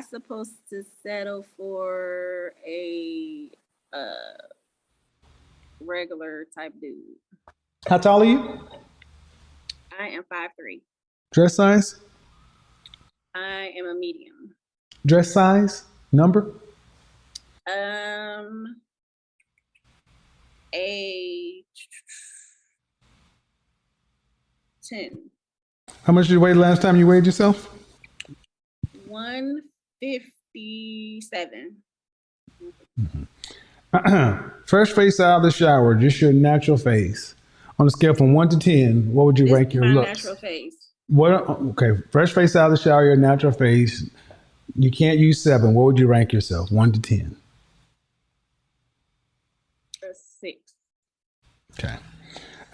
I supposed to settle for a uh regular type dude? How tall are you? I am five three. Dress size? I am a medium. Dress size? Number? Um, a ten. How much did you weigh the last time you weighed yourself? One fifty-seven. Fresh face out of the shower, just your natural face. On a scale from one to ten, what would you This rank your my looks? natural face. What? Okay, fresh face out of the shower, your natural face. You can't use seven. What would you rank yourself? One to ten. A six. Okay.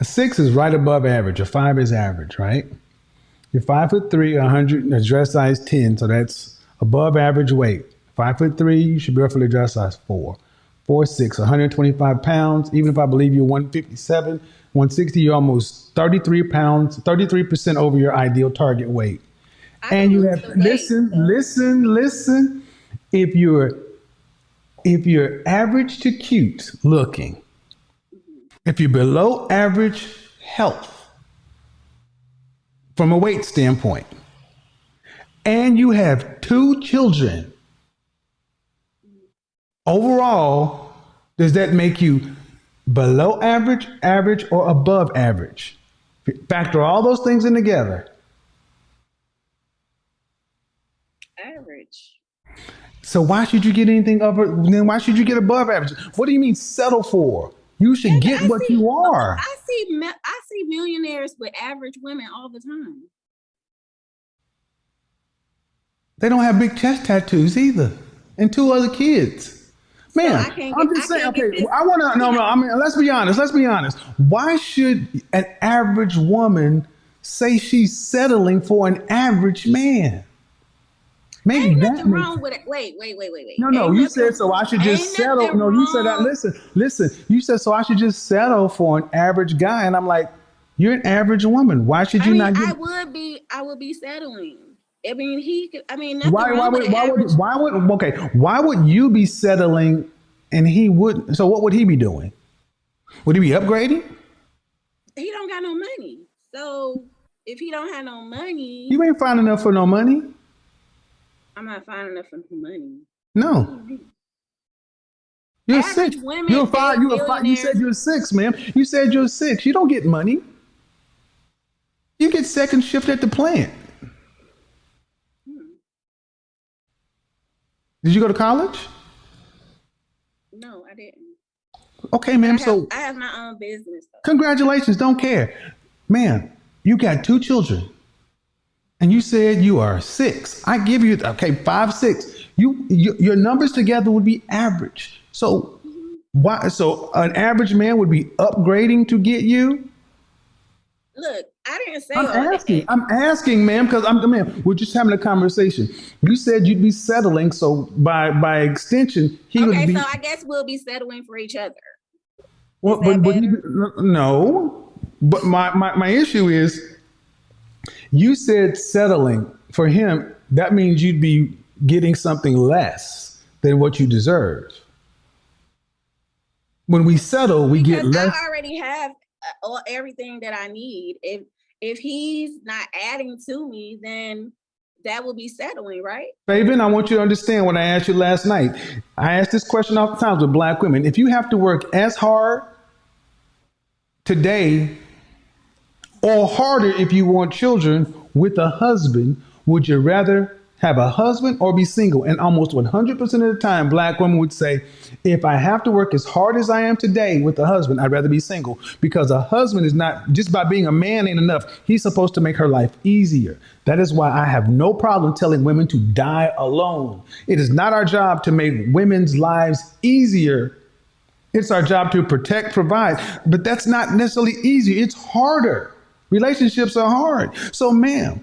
A six is right above average. A five is average, right? You're five foot three, 100, a dress size 10, so that's above average weight. Five foot three, you should be roughly dress size four. Four, six, 125 pounds. Even if I believe you're 157, 160, you're almost 33 pounds, 33% over your ideal target weight. I And you have the weight, listen, listen, listen. If you're if you're average to cute looking, if you're below average health from a weight standpoint, and you have two children, overall, does that make you below average, average, or above average? Factor all those things in together. Average. So why should you get anything over? Then why should you get above average? What do you mean settle for? You should get I what see- you are. I see. I see millionaires with average women all the time. They don't have big chest tattoos either, and two other kids. Man, I can't I'm just I saying. Okay, I want to. No, no. I mean, let's be honest. Let's be honest. Why should an average woman say she's settling for an average man? Make Ain't nothing wrong with it. Wait, wait, wait, wait, wait. No, no, Ain't you nothing- said so I should just settle. No, you said that. Listen, listen. You said so I should just settle for an average guy, and I'm like, you're an average woman. Why should I you mean, not I get? would be. I would be settling. I mean, he. could- I mean, Why? Why would? Why average. would? Why would? Okay. Why would you be settling, and he wouldn't? So what would he be doing? Would he be upgrading? He don't got no money. So if he don't have no money, You ain't fine enough for no money. I'm not finding enough for no money. No. You're Average six. women You're five. You're five. You said you're six, ma'am. You said you're six. You don't get money. You get second shift at the plant. Did you go to college? No, I didn't. Okay, I ma'am. have, So I have my own business. Though. congratulations. Don't care, ma'am. You got two children, and you said you are six. I give you okay five six. You, you your numbers together would be average. So mm-hmm. why? So an average man would be upgrading to get you. Look, I didn't say I'm that. asking. I'm asking, ma'am, because I'm the ma'am. We're just having a conversation. You said you'd be settling, so by by extension, he Okay, would be. Okay, so I guess we'll be settling for each other. Well, but, but he, no, but my, my my issue is, you said settling for him. That means you'd be getting something less than what you deserve. When we settle, we get less. I already have uh, all, everything that I need. If if he's not adding to me, then that will be settling, right? Fabian, I want you to understand what I asked you last night. I asked this question oftentimes with black women. If you have to work as hard today or harder if you want children with a husband, would you rather have a husband or be single? And almost 100% of the time, black women would say, if I have to work as hard as I am today with a husband, I'd rather be single because a husband is not just by being a man ain't enough. He's supposed to make her life easier. That is why I have no problem telling women to die alone. It is not our job to make women's lives easier. It's our job to protect, provide, but that's not necessarily easy. It's harder. Relationships are hard. So, ma'am,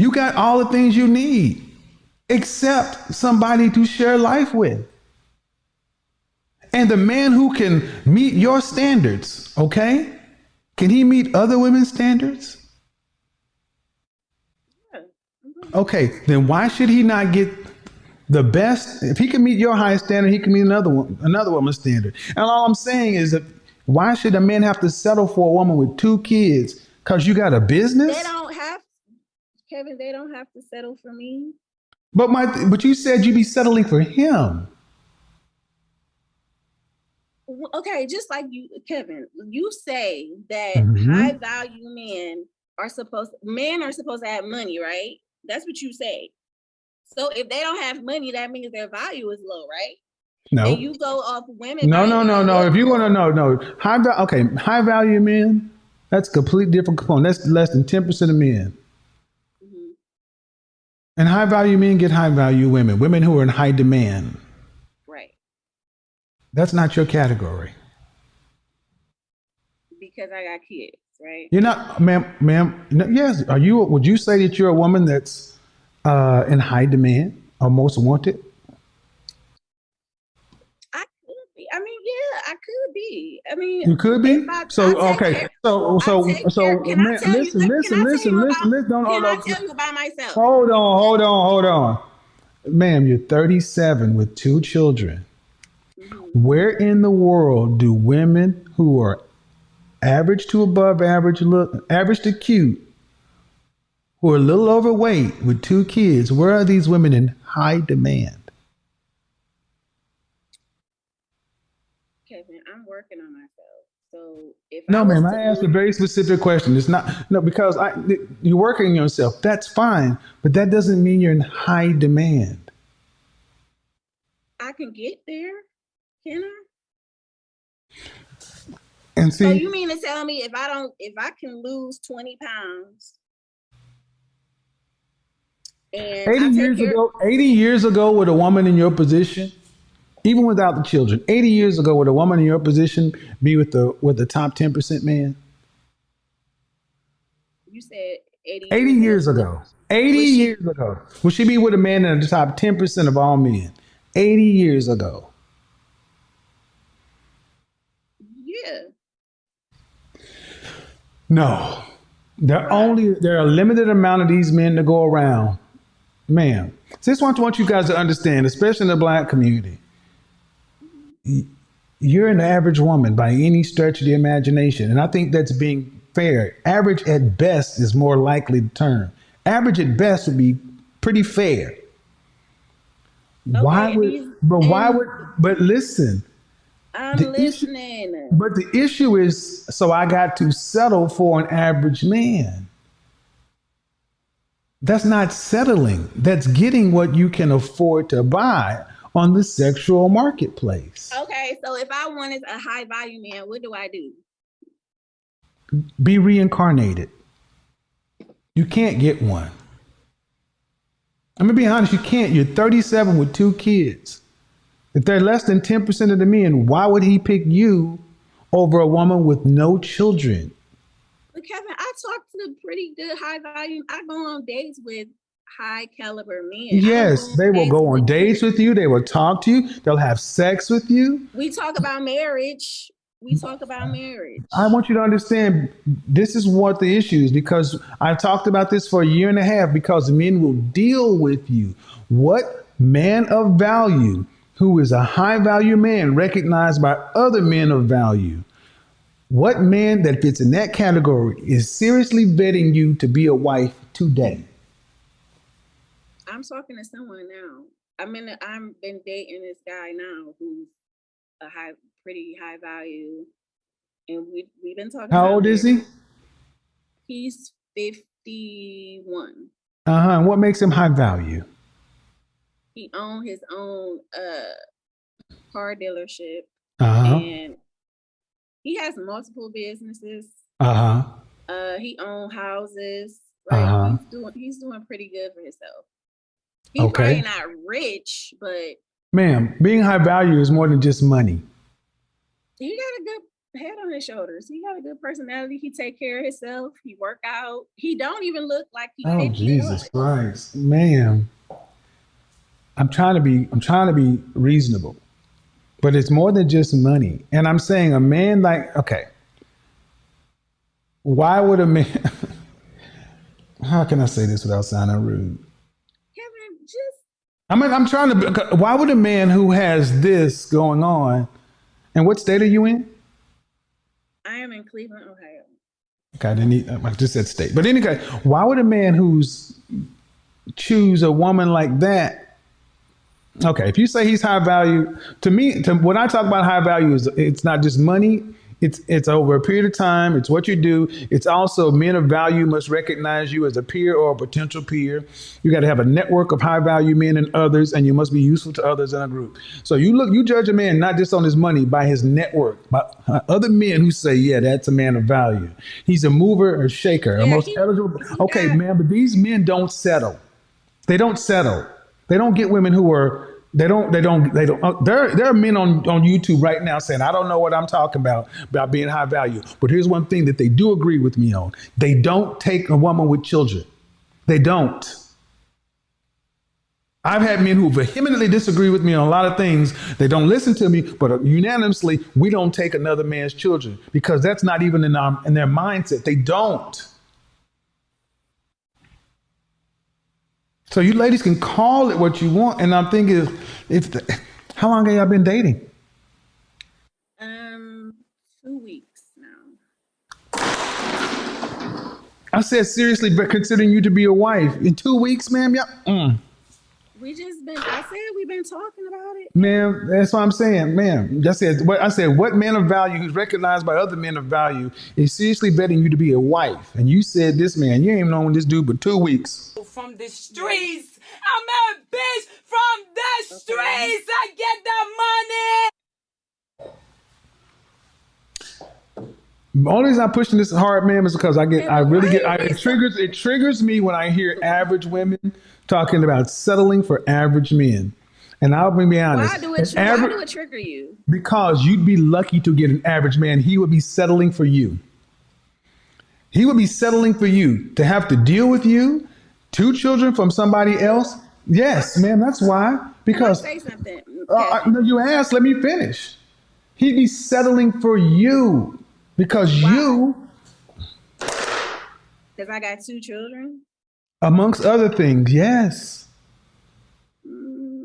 you got all the things you need except somebody to share life with. And the man who can meet your standards, okay? Can he meet other women's standards? Okay, then why should he not get the best? If he can meet your highest standard, he can meet another one, another woman's standard. And all I'm saying is that why should a man have to settle for a woman with two kids? Cause you got a business. They don't have, Kevin, they don't have to settle for me. But my, but you said you'd be settling for him. Okay, just like you, Kevin, you say that Mhm. high value men are supposed, men are supposed to have money, right? That's what you say. So if they don't have money, that means their value is low, right? No. And you go off women. No, no, no, no. If you want to know, no high value. Okay, high value men. That's a complete different component. That's less than ten percent of men. And high value men get high value women. Women who are in high demand. Right, That's not your category. because I got kids, right? You're not, ma'am, ma'am. No, yes. Are you? Would you say that you're a woman that's uh, in high demand or most wanted? I could be. I mean, yeah, I could be. I mean, You could be. I- So I okay. care- So so so man, you- listen, listen, listen, listen, listen. Don't Can hold I on. tell you about myself? Hold on, hold on, hold on. Ma'am, you're 37 with two children. Mm-hmm. Where in the world do women who are average to above average look average to cute who are a little overweight with two kids, where are these women in high demand? Kevin, I'm working on myself. So if No, was ma'am, I asked a very specific question. It's not no because I you're working on yourself. That's fine, but that doesn't mean you're in high demand. I can get there. Can I? And So you mean to tell me if I don't, if I can lose 20 pounds and 80 years care- ago, 80 years ago with a woman in your position, even without the children, 80 years ago would a woman in your position be with the with the top 10% man? you said 80, 80 years ago. 80 she- years ago. Would she be with a man in the top 10% of all men? 80 years ago. Yeah. No. There only there are a limited amount of these men to go around. Ma'am. So this is what I want you guys to understand, especially in the black community. You're an average woman by any stretch of the imagination. And I think that's being fair. Average at best is more likely the term. Average at best would be pretty fair. why would but why would but listen, I'm The issue- listening. but the issue is so I got to settle for an average man. That's not settling. That's getting what you can afford to buy on the sexual marketplace. Okay, so if I wanted a high value man, what do I do? Be reincarnated. You can't get one. I'm gonna be honest, you can't. You're 37 with two kids. If they're less than 10% of the men, why would he pick you over a woman with no children? But Kevin, I talk to pretty good high value. I go on dates with high caliber men. Yes, they will go on dates with you. They will talk to you. They'll have sex with you. We talk about marriage. We talk about marriage. I want you to understand this is what the issue is because I've talked about this for a year and a half because men will deal with you. What man of value who is a high value man recognized by other men of value? What man that fits in that category is seriously vetting you to be a wife today? I'm talking to someone now. I'm in. A, I'm been dating this guy now who's a high, pretty high value, and we we've been talking. How old is he? He's fifty one. Uh huh. What makes him high value? He owned his own uh car dealership, Uh huh. and he has multiple businesses. Uh huh. Uh, he owned houses. Like Uh-huh. he's doing, he's doing pretty good for himself. He's Okay. probably not rich, but Ma'am, being high value is more than just money. he got a good head on his shoulders. He got a good personality. He take care of himself. He work out. He don't even look like he. Oh 51. Jesus Christ, ma'am. I'm trying to be I'm trying to be reasonable. But it's more than just money. And I'm saying a man like okay. Why would a man how can I say this without sounding rude? I mean, I'm trying to. Why would a man who has this going on, and what state are you in? I am in Cleveland, Ohio. Okay, I didn't. Need, I just said state, but anyway, why would a man who's choose a woman like that? Okay, if you say he's high value, to me, to when I talk about high value, is it's not just money. It's it's over a period of time. It's what you do. It's also men of value must recognize you as a peer or a potential peer. You got to have a network of high value men and others, and you must be useful to others in a group. So you look, you judge a man not just on his money, by his network, by other men who say, "Yeah, that's a man of value. He's a mover or shaker, a most he- eligible." Okay, got- man, but these men don't settle. They don't settle. They don't get women who are. They don't. They don't. They don't. Uh, there, there are men on on YouTube right now saying, "I don't know what I'm talking about about being high value." But here's one thing that they do agree with me on: they don't take a woman with children. They don't. I've had men who vehemently disagree with me on a lot of things. They don't listen to me, but unanimously, we don't take another man's children because that's not even in our in their mindset. They don't. So you ladies can call it what you want, and I'm thinking, if the, how long have y'all been dating? Um, two weeks now. I said seriously, but considering you to be a wife in two weeks, ma'am, yeah, mm. We just been. I said we've been talking about it. ma'am, that's what I'm saying, ma'am. I said, what I said, what man of value who's recognized by other men of value is seriously betting you to be a wife, and you said this man, you ain't even known this dude but two weeks. from the streets. I'm a bitch from the streets. I get the money. The only reason I'm pushing this hard, ma'am, is because I get, Yeah, I really get, I, it triggers, it triggers me when I hear average women talking about settling for average men. And I'll be honest, Why do it? Why average- do it trigger you? because you'd be lucky to get an average man. He would be settling for you. He would be settling for you to have to deal with you, two children from somebody else. Yes, ma'am, that's why. Because say something? uh, I, no, you asked, let me finish. He'd be settling for you because you, Because I got two children. amongst other things, yes. Mm,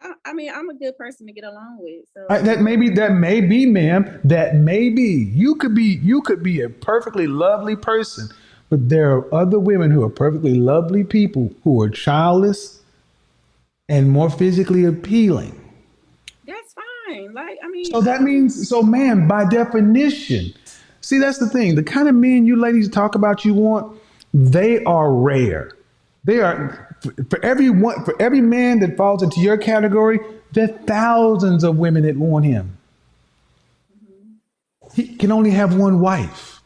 I, I mean, I'm a good person to get along with. So I, that may be that may be, ma'am. That may be. You could be you could be a perfectly lovely person, but there are other women who are perfectly lovely people who are childless and more physically appealing. Fine. Like, I mean, So that means, so ma'am, by definition, see that's the thing. The kind of men you ladies talk about you want, they are rare. They are for, every one for every man that falls into your category. There are thousands of women that want him. He can only have one wife.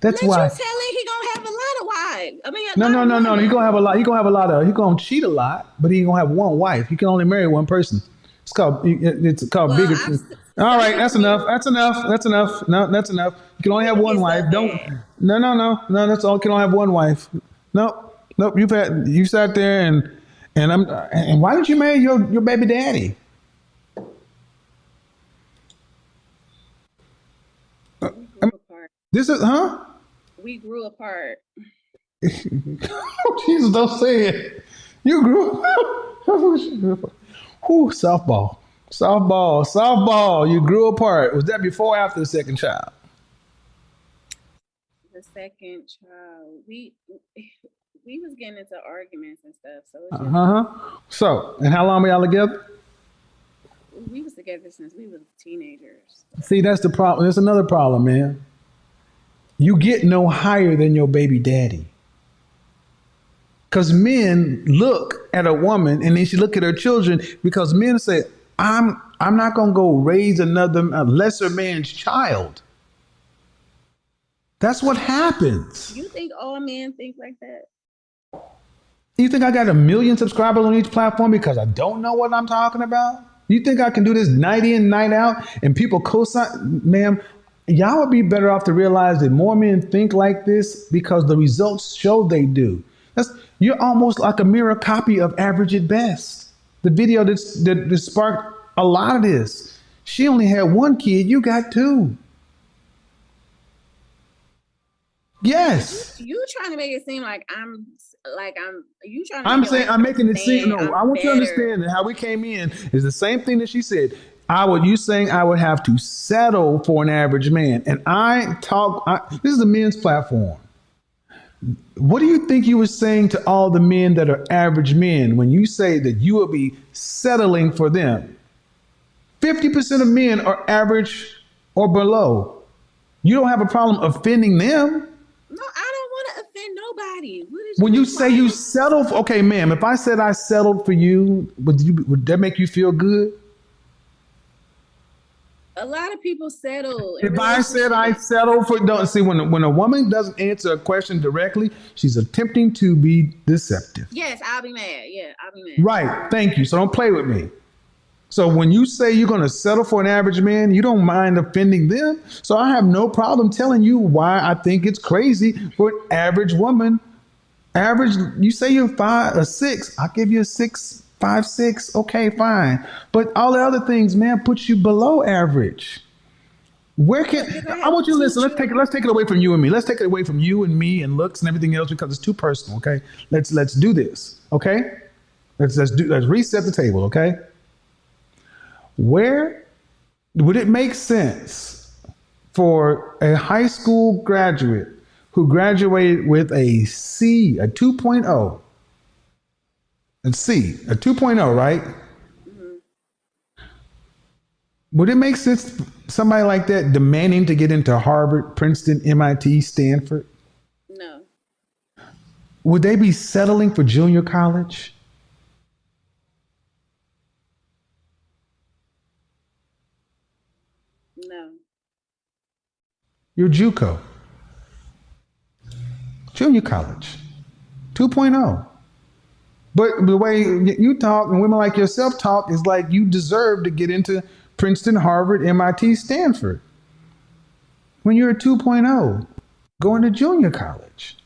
That's But why. you telling he gonna have a lot of wives. I mean, No, no, no, no. He gonna have a lot. He gonna have a lot of. He gonna cheat a lot, but he gonna have one wife. He can only marry one person. It's called. It's called Well, bigger. I'm All right, that's enough. That's enough. That's enough. No, that's enough. You can only have one wife. Don't. No, no, no, no. That's all. You can only have one wife. Nope. Nope. You've had. You sat there and and I'm. And why didn't you marry your your baby daddy? We uh, grew apart. This is huh? We grew apart. Oh, Jesus, don't say it. You grew oh, up. Whew, softball. Softball. Softball. You grew apart. Was that before or after the second child? The second child, we we was getting into arguments and stuff. So just, Uh huh. So, and how long were y'all together? we was together since we was teenagers. See, that's the problem. That's another problem, man. You get no higher than your baby daddy. Because men look at a woman and then she look at her children because men say, I'm I'm not gonna go raise another a lesser man's child. That's what happens. You think all men think like that? You think I got a million subscribers on each platform because I don't know what I'm talking about? You think I can do this night in, night out, and people co-sign? Ma'am, y'all would be better off to realize that more men think like this because the results show they do. That's you're almost like a mirror copy of Average at Best. The video that's, that, that sparked a lot of this. She only had one kid, you got two. Yes. You trying to make it seem like I'm like I'm you trying to I'm make it saying like I'm making it seem. No, I'm I want you to understand that how we came in is the same thing that she said. I would you saying I would have to settle for an average man, and I talk. I, this is a men's platform. What do you think you were saying to all the men that are average men when you say that you will be settling for them? Fifty percent of men are average or below. You don't have a problem offending them. No, I don't want to offend nobody. What is When you your say you settle, for, okay, ma'am. If I said I settled for you, would you would that make you feel good? A lot of people settle. If I said I settle for, don't see when when a woman doesn't answer a question directly, she's attempting to be deceptive. yes, I'll be mad. Yeah, I'll be mad. Right. Thank you. So don't play with me. So when you say you're going to settle for an average man, you don't mind offending them. So I have no problem telling you why I think it's crazy for an average woman. Average, you say you're five, a six. I'll give you a six, five, six. Okay, fine. But all the other things, man, puts you below average. Where can I want you to listen? Let's take it. Let's take it away from you and me. Let's take it away from you and me and looks and everything else because it's too personal. Okay, let's let's do this. Okay, let's let's do let's reset the table. Okay, where would it make sense for a high school graduate who graduated with a C, a 2.0, a C, a 2.0, right? Mm-hmm. Would it make sense somebody like that demanding to get into Harvard, Princeton, MIT, Stanford? No, Would they be settling for junior college? no. Your JUCO, junior college, 2.0. But the way you talk and women like yourself talk is like you deserve to get into Princeton, Harvard, MIT, Stanford. When you're a 2.0, going to junior college.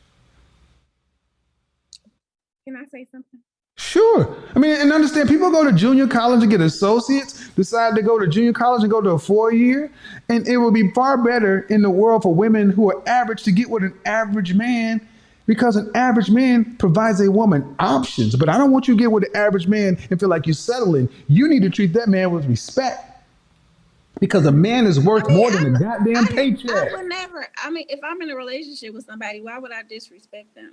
Can I say something? Sure. I mean, and understand people go to junior college and get associates, decide to go to junior college and go to a four year. And it would be far better in the world for women who are average to get with an average man because an average man provides a woman options. But I don't want you to get with an average man and feel like you're settling. You need to treat that man with respect because a man is worth more than a goddamn I, I paycheck. would never. I mean, if I'm in a relationship with somebody, why would I disrespect them?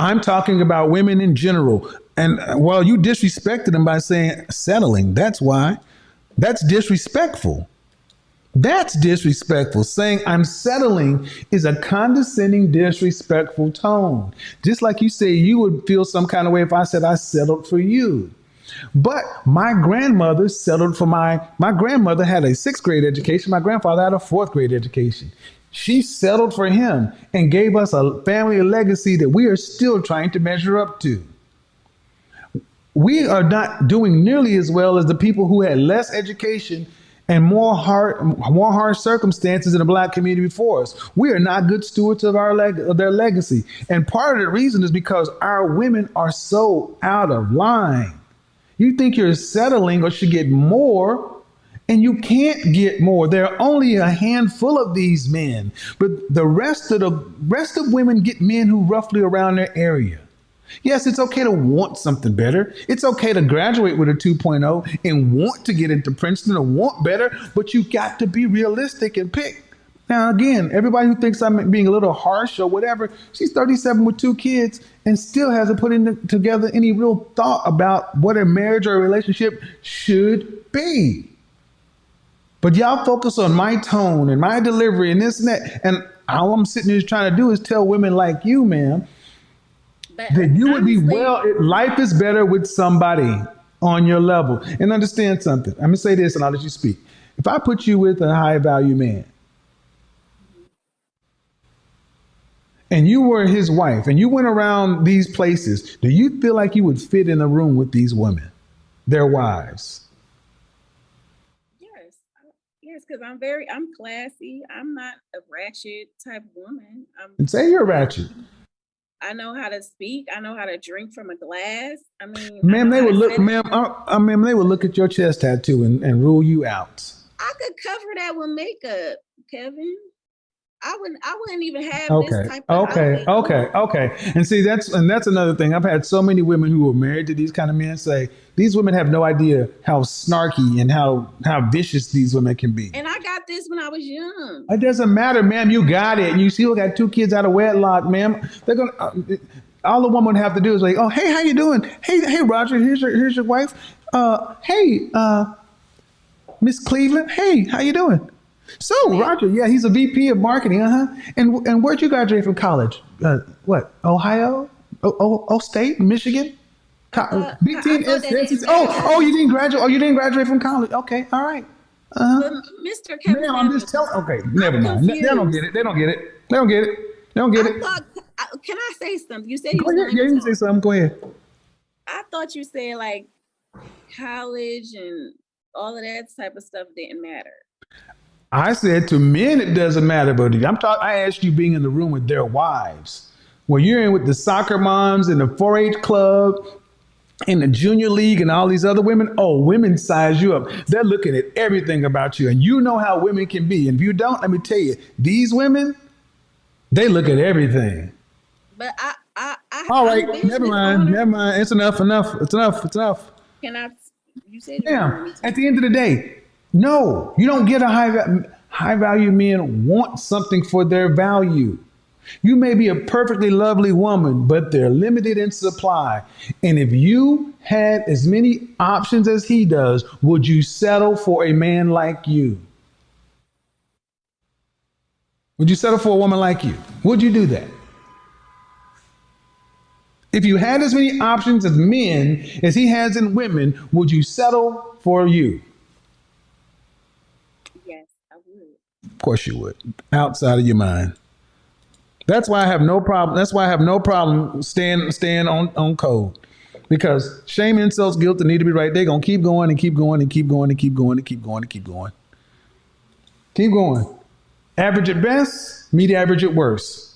I'm talking about women in general. And uh, well, you disrespected them by saying settling. That's why. That's disrespectful. That's disrespectful. Saying I'm settling is a condescending, disrespectful tone. Just like you say, you would feel some kind of way if I said I settled for you. But my grandmother settled for my my grandmother had a sixth grade education. My grandfather had a fourth grade education. She settled for him and gave us a family legacy that we are still trying to measure up to. We are not doing nearly as well as the people who had less education and more hard, more harsh circumstances in the black community before us. We are not good stewards of our leg- of their legacy, and part of the reason is because our women are so out of line. You think you're settling or should get more, and you can't get more. There are only a handful of these men, but the rest of the rest of women get men who roughly around their area. Yes, it's okay to want something better. It's okay to graduate with a 2.0 and want to get into Princeton or want better, but you got to be realistic and pick. Now, again, everybody who thinks I'm being a little harsh or whatever, she's 37 with two kids and still hasn't put in together any real thought about what a marriage or a relationship should be. But y'all focus on my tone and my delivery and this and that. And all I'm sitting here trying to do is tell women like you, ma'am, But that you would be well. Life is better with somebody on your level. And understand something. I'm gonna say this, and I'll let you speak. If I put you with a high value man, and you were his wife, and you went around these places, do you feel like you would fit in a room with these women, their wives? Yes, yes, because I'm very, I'm classy. I'm not a ratchet type woman. I'm, And say you're ratchet, I know how to speak. I know how to drink from a glass. I mean, I ma'am. know They would look, ma'am. Uh, uh, ma'am, they would look at your chest tattoo and, and rule you out. I could cover that with makeup, Kevin. I wouldn't. I wouldn't even have Okay. this type of Okay. Okay. Okay. And see, that's and that's another thing. I've had so many women who were married to these kind of men say these women have no idea how snarky and how how vicious these women can be. And I got this when I was young. It doesn't matter, ma'am. You got it. And You still got two kids out of wedlock, ma'am. They're gonna. Uh, all the woman would have to do is like, oh, hey, how you doing? Hey, hey, Roger. Here's your here's your wife. Uh, hey, uh, Miss Cleveland. Hey, how you doing? So, Roger, yeah, he's a VP of marketing, uh huh. And and where'd you graduate from college? Uh, what? Ohio? O, o, o State? Michigan? Co- thought- Big I Ten? thought that S- didn't oh, oh, you didn't graduate. Oh, you didn't graduate from college. Okay, all right. Uh-huh. But Mr. Kevin, Ma'am, I'm just telling. Okay, never mind. They, they don't get it. They don't get it. They don't get it. They don't get I it. thought, can I say something? You said you Go ahead. Yeah, you can say something. Go ahead. I thought you said like college and all of that type of stuff didn't matter. I said to men it doesn't matter, but I'm talking. I asked you being in the room with their wives, where you're in with the soccer moms and the 4-H club, in the junior league, and all these other women. Oh, women size you up. They're looking at everything about you, and you know how women can be. And if you don't, let me tell you, these women, they look at everything. But I, I, I All right, never mind. Never mind. It's enough. Enough. It's enough. It's enough. Can I? You said Yeah. At the end of the day, no, you don't get a high high value men want something for their value. You may be a perfectly lovely woman, but they're limited in supply. And if you had as many options as he does, would you settle for a man like you? Would you settle for a woman like you? Would you do that? If you had as many options as men as he has in women, would you settle for you? Yes, I would. Of course you would. Outside of your mind. That's why I have no problem. That's why I have no problem staying staying on, on code. Because shame, insults, guilt, and need to be right. They're gonna keep going and keep going and keep going and keep going and keep going and keep going. Keep going. Average at best, meet average at worst.